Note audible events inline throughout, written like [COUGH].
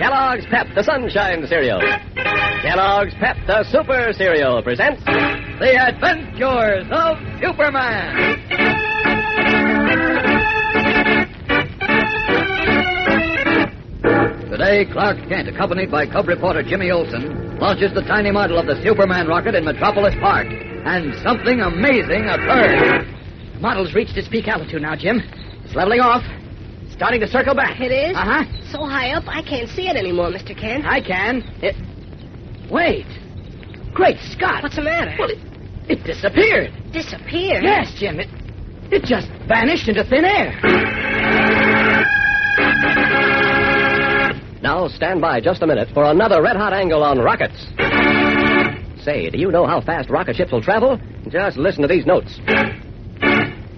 Kellogg's Pep, the Sunshine Cereal. Kellogg's Pep, the Super Cereal presents The Adventures of Superman. Today, Clark Kent, accompanied by Cub reporter Jimmy Olsen, launches the tiny model of the Superman rocket in Metropolis Park. And something amazing occurs. The model's reached its peak altitude now, Jim. It's leveling off. Starting to circle back. It is? Uh huh. So high up, I can't see it anymore, Mr. Kent. I can. It. Wait. Great Scott. What's the matter? Well, it, it disappeared. Disappeared? Yes, Jim. It, it just vanished into thin air. Now stand by just a minute for another red hot angle on rockets. Say, do you know how fast rocket ships will travel? Just listen to these notes.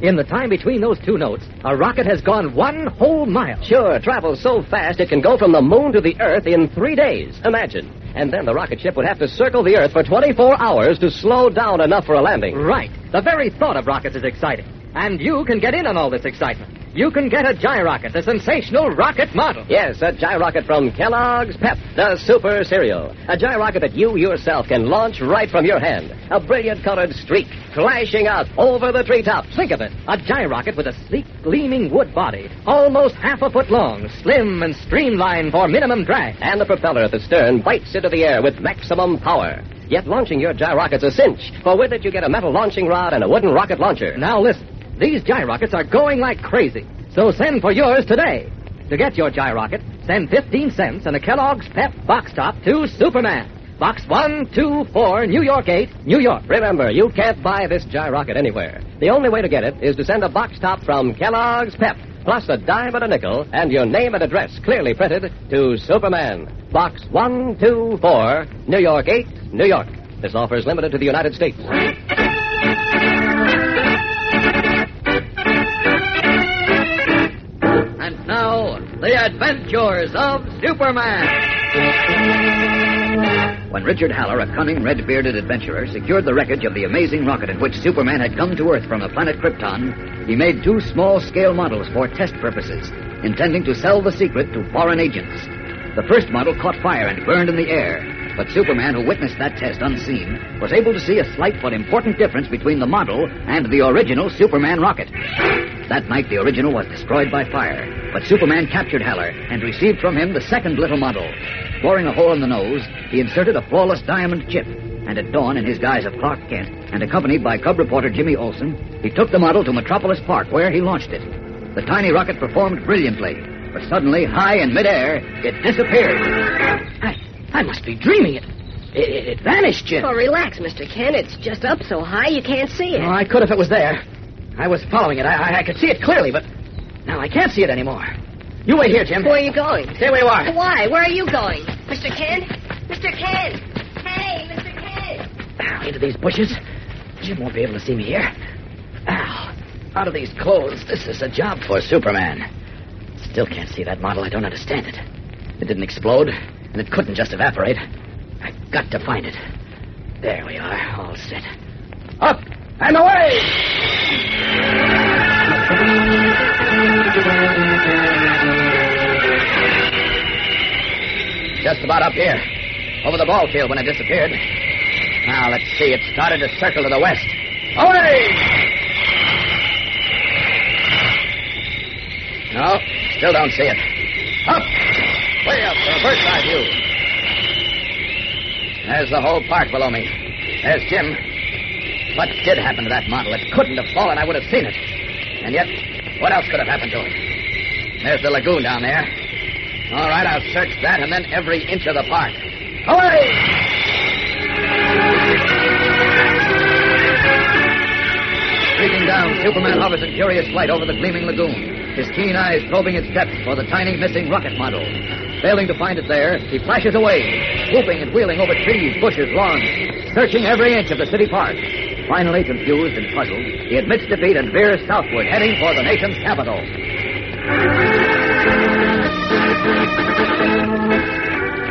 In the time between those two notes, a rocket has gone one whole mile. Sure, travels so fast it can go from the moon to the Earth in three days. Imagine. And then the rocket ship would have to circle the Earth for 24 hours to slow down enough for a landing. Right. The very thought of rockets is exciting. And you can get in on all this excitement. You can get a Gyrocket, the sensational rocket model. Yes, a gyrocket from Kellogg's Pep, the super cereal. A gyrocket that you yourself can launch right from your hand. A brilliant colored streak flashing out over the treetops. Think of it. A gyrocket with a sleek, gleaming wood body, almost half a foot long, slim and streamlined for minimum drag. And the propeller at the stern bites into the air with maximum power. Yet launching your gyrocket's a cinch, for with it you get a metal launching rod and a wooden rocket launcher. Now listen. These gyrockets are going like crazy. So send for yours today. To get your gyrocket, send 15 cents and a Kellogg's Pep box top to Superman. Box 124, New York 8, New York. Remember, you can't buy this gyrocket anywhere. The only way to get it is to send a box top from Kellogg's Pep, plus a dime and a nickel, and your name and address clearly printed to Superman. Box 124, New York 8, New York. This offer is limited to the United States. The Adventures of Superman. When Richard Haller, a cunning, red bearded adventurer, secured the wreckage of the amazing rocket in which Superman had come to Earth from the planet Krypton, he made two small scale models for test purposes, intending to sell the secret to foreign agents. The first model caught fire and burned in the air, but Superman, who witnessed that test unseen, was able to see a slight but important difference between the model and the original Superman rocket. That night, the original was destroyed by fire, but Superman captured Haller and received from him the second little model. Boring a hole in the nose, he inserted a flawless diamond chip, and at dawn, in his guise of Clark Kent, and accompanied by Cub reporter Jimmy Olsen, he took the model to Metropolis Park, where he launched it. The tiny rocket performed brilliantly, but suddenly, high in midair, it disappeared. I must be dreaming it. It, it, it vanished, Jim. Oh, relax, Mr. Kent. It's just up so high you can't see it. Oh, I could if it was there. I was following it. I, I, I could see it clearly, but now I can't see it anymore. You wait here, Jim. Where are you going? Stay where you are. Why? Where are you going? Mr. Kent? Mr. Kent! Hey, Mr. Kent! Now, into these bushes. Jim won't be able to see me here. Ow. Out of these clothes. This is a job for Superman. Still can't see that model. I don't understand it. It didn't explode, and it couldn't just evaporate. I've got to find it. There we are, all set. Up and away! Just about up here. Over the ball field when it disappeared. Now, let's see. It started to circle to the west. Away! No, still don't see it. Up! Way up for a bird's eye view. There's the whole park below me. There's Jim. What did happen to that model? It couldn't have fallen. I would have seen it. And yet, what else could have happened to it? There's the lagoon down there. All right, I'll search that and then every inch of the park. Away! Streaking down, Superman hovers in furious flight over the gleaming lagoon, his keen eyes probing its depths for the tiny missing rocket model. Failing to find it there, he flashes away, whooping and wheeling over trees, bushes, lawns, searching every inch of the city park. Finally, confused and puzzled, he admits defeat and veers southward, heading for the nation's capital.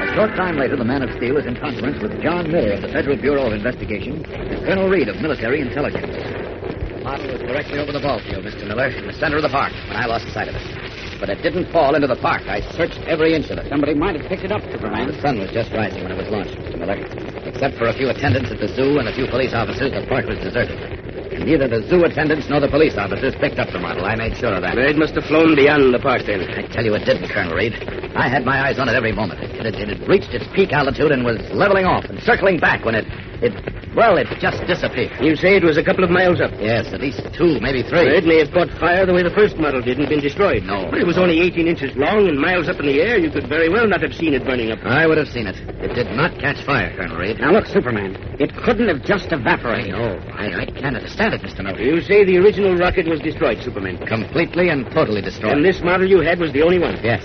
A short time later, the Man of Steel is in conference with John Miller of the Federal Bureau of Investigation and Colonel Reed of Military Intelligence. The model was directly over the ball field, Mr. Miller, in the center of the park, when I lost sight of it. But it didn't fall into the park. I searched every inch of it. Somebody might have picked it up, Superman. The sun was just rising when it was launched, Mr. Miller. Except for a few attendants at the zoo and a few police officers, the park was deserted. And neither the zoo attendants nor the police officers picked up the model. I made sure of that. It must have flown beyond the park then. I tell you, it didn't, Colonel Reed. I had my eyes on it every moment. It had, it had reached its peak altitude and was leveling off and circling back when it, it, well, it just disappeared. You say it was a couple of miles up. Yes, at least two, maybe three. It may have caught fire the way the first model did and been destroyed. No. But it was only 18 inches long and miles up in the air. You could very well not have seen it burning up. I would have seen it. It did not catch fire, Colonel Reed. Now, look, Superman. It couldn't have just evaporated. No, I, I can't understand it, Mr. Miller. You say the original rocket was destroyed, Superman. Completely and totally destroyed. And this model you had was the only one. Yes.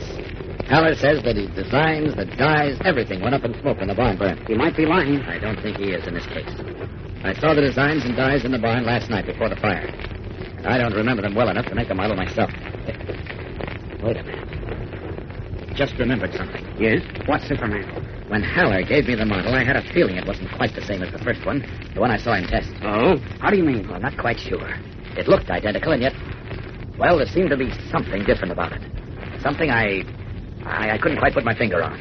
Haller says that he designs, the dies, everything went up in smoke when the barn burned. He might be lying. I don't think he is in this case. I saw the designs and dies in the barn last night before the fire. And I don't remember them well enough to make a model myself. Wait a minute. Just remembered something. Yes? What, Superman? When Haller gave me the model, I had a feeling it wasn't quite the same as the first one, the one I saw him test. Oh? How do you mean? Well, I'm not quite sure. It looked identical, and yet, well, there seemed to be something different about it. Something I, I, I couldn't quite put my finger on.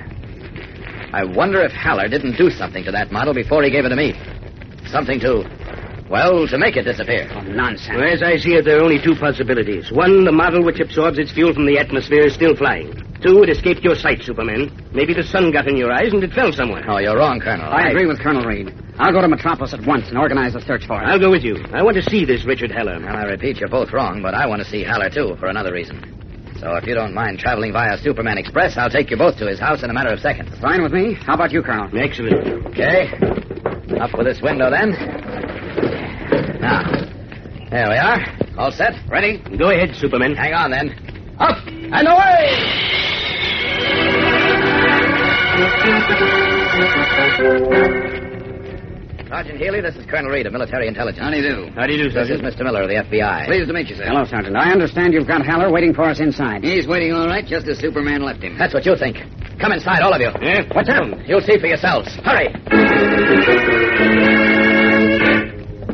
I wonder if Haller didn't do something to that model before he gave it to me. Something to, well, to make it disappear. Oh, nonsense. Well, as I see it, there are only two possibilities. One, the model which absorbs its fuel from the atmosphere is still flying. Two, it escaped your sight, Superman. Maybe the sun got in your eyes and it fell somewhere. Oh, you're wrong, Colonel. I agree with Colonel Reed. I'll go to Metropolis at once and organize a search for it. I'll go with you. I want to see this Richard Haller. Well, I repeat, you're both wrong, but I want to see Haller, too, for another reason. So if you don't mind traveling via Superman Express, I'll take you both to his house in a matter of seconds. Fine with me. How about you, Colonel? Excellent. Okay. Up with this window, then. Now, there we are. All set? Ready? Go ahead, Superman. Hang on, then. Up and away! Sergeant Healy, this is Colonel Reed of Military Intelligence. How do you do? How do you do, sir? This is Mr. Miller of the FBI. Pleased to meet you, sir. Hello, Sergeant. I understand you've got Haller waiting for us inside. He's waiting all right, just as Superman left him. That's what you think. Come inside, all of you. Yeah? What's up? You'll see for yourselves. Hurry.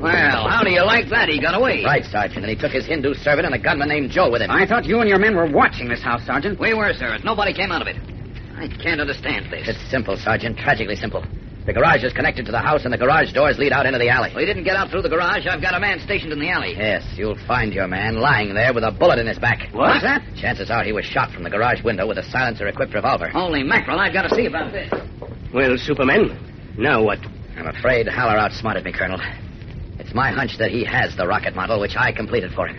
Well, how do you like that? He got away. Right, Sergeant. And he took his Hindu servant and a gunman named Joe with him. I thought you and your men were watching this house, Sergeant. We were, sir. Nobody came out of it. I can't understand this. It's simple, Sergeant. Tragically simple. The garage is connected to the house, and the garage doors lead out into the alley. We didn't get out through the garage. I've got a man stationed in the alley. Yes, you'll find your man lying there with a bullet in his back. What's that? Chances are he was shot from the garage window with a silencer-equipped revolver. Holy mackerel, I've got to see about this. Well, Superman, now what? I'm afraid Haller outsmarted me, Colonel. It's my hunch that he has the rocket model, which I completed for him.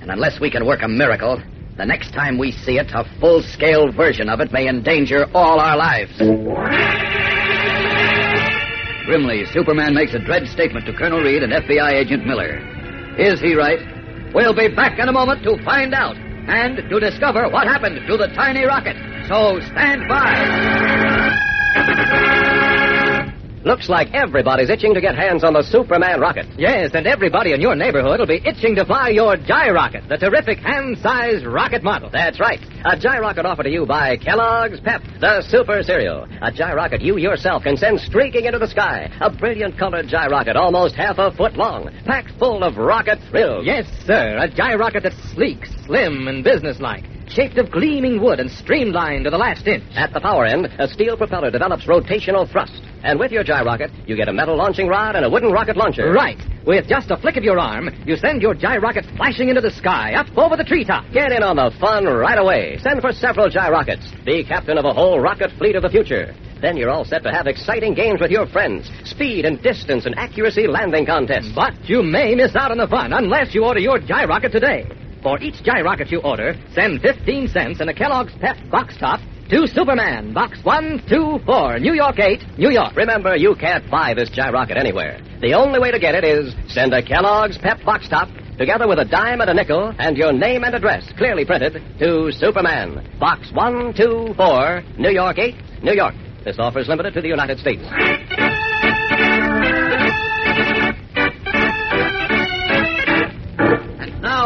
And unless we can work a miracle, the next time we see it, a full-scale version of it may endanger all our lives. Grimly, Superman makes a dread statement to Colonel Reed and FBI agent Miller. Is he right? We'll be back in a moment to find out and to discover what happened to the tiny rocket. So stand by. Looks like everybody's itching to get hands on the Superman rocket. Yes, and everybody in your neighborhood will be itching to fly your Gyrocket, the terrific hand-sized rocket model. That's right. A Gyrocket offered to you by Kellogg's Pep, the super cereal. A Gyrocket you yourself can send streaking into the sky. A brilliant colored Gyrocket almost half a foot long, packed full of rocket thrills. Yes, sir, a Gyrocket that's sleek, slim, and businesslike, shaped of gleaming wood and streamlined to the last inch. At the power end, a steel propeller develops rotational thrust. And with your Gyrocket, you get a metal launching rod and a wooden rocket launcher. Right. With just a flick of your arm, you send your Gyrocket flashing into the sky, up over the treetop. Get in on the fun right away. Send for several Gyrockets. Be captain of a whole rocket fleet of the future. Then you're all set to have exciting games with your friends. Speed and distance and accuracy landing contests. But you may miss out on the fun unless you order your Gyrocket today. For each Gyrocket you order, send 15 cents and a Kellogg's Pep box top to Superman, Box 124, New York 8, New York. Remember, you can't buy this Gyrocket anywhere. The only way to get it is send a Kellogg's Pep box top together with a dime and a nickel and your name and address clearly printed to Superman, Box 124, New York 8, New York. This offer is limited to the United States.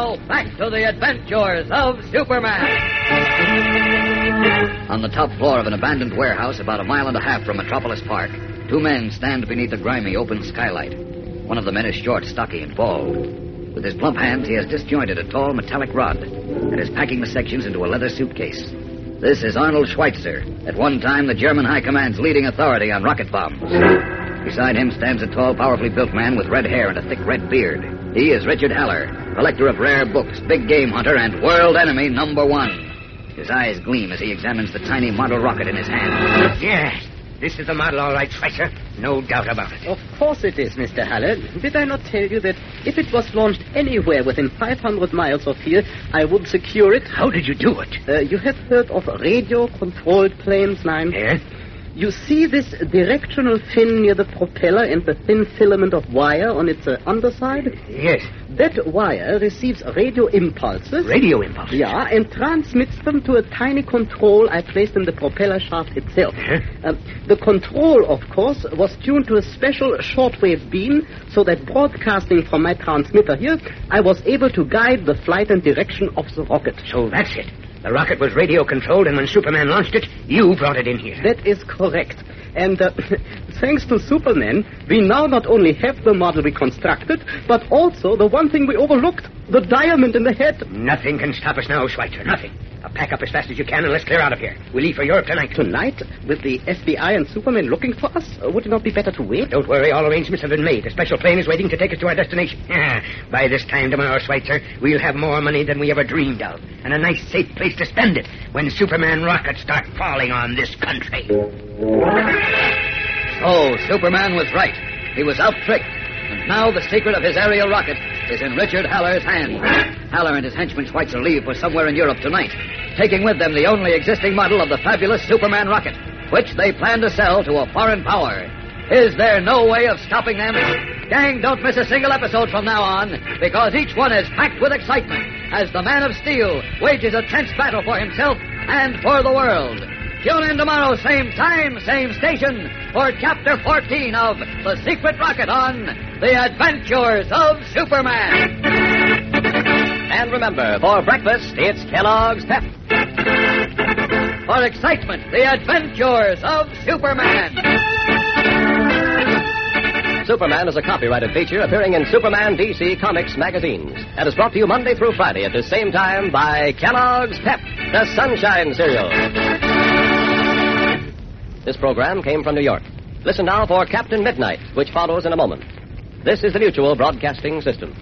Now, back to the adventures of Superman. On the top floor of an abandoned warehouse about a mile and a half from Metropolis Park, two men stand beneath a grimy open skylight. One of the men is short, stocky, and bald. With his plump hands, he has disjointed a tall metallic rod and is packing the sections into a leather suitcase. This is Arnold Schweitzer, at one time the German High Command's leading authority on rocket bombs. Beside him stands a tall, powerfully built man with red hair and a thick red beard. He is Richard Haller, collector of rare books, big game hunter, and world enemy number one. His eyes gleam as he examines the tiny model rocket in his hand. Yes, this is the model, all right, Schweitzer. No doubt about it. Of course it is, Mr. Haller. Did I not tell you that if it was launched anywhere within 500 miles of here, I would secure it? How did you do it? Uh, you have heard of radio-controlled planes, Nine? Yes? You see this directional fin near the propeller and the thin filament of wire on its uh, underside? Yes. That wire receives radio impulses. Radio impulses? Yeah, and transmits them to a tiny control I placed in the propeller shaft itself. Um, the control, of course, was tuned to a special shortwave beam so that broadcasting from my transmitter here, I was able to guide the flight and direction of the rocket. So that's it. The rocket was radio controlled, and when Superman launched it, you brought it in here. That is correct. And uh, [LAUGHS] thanks to Superman, we now not only have the model we constructed, but also the one thing we overlooked the diamond in the head. Nothing can stop us now, Schweitzer. Nothing. Now pack up as fast as you can and let's clear out of here. We leave for Europe tonight. Tonight, with the FBI and Superman looking for us, uh, would it not be better to wait? Don't worry, all arrangements have been made. A special plane is waiting to take us to our destination. [LAUGHS] By this time tomorrow, Schweitzer, we'll have more money than we ever dreamed of, and a nice, safe place to spend it when Superman rockets start falling on this country. Oh, Superman was right. He was out-tricked. And now the secret of his aerial rocket is in Richard Haller's hands. Haller and his henchman Schweitzer leave for somewhere in Europe tonight, taking with them the only existing model of the fabulous Superman rocket, which they plan to sell to a foreign power. Is there no way of stopping them? Gang, don't miss a single episode from now on, because each one is packed with excitement as the Man of Steel wages a tense battle for himself and for the world. Tune in tomorrow, same time, same station, for Chapter 14 of The Secret Rocket on The Adventures of Superman. And remember, for breakfast, it's Kellogg's Pep. For excitement, The Adventures of Superman. Superman is a copyrighted feature appearing in Superman DC Comics magazines and is brought to you Monday through Friday at the same time by Kellogg's Pep, the Sunshine Cereal. This program came from New York. Listen now for Captain Midnight, which follows in a moment. This is the Mutual Broadcasting System.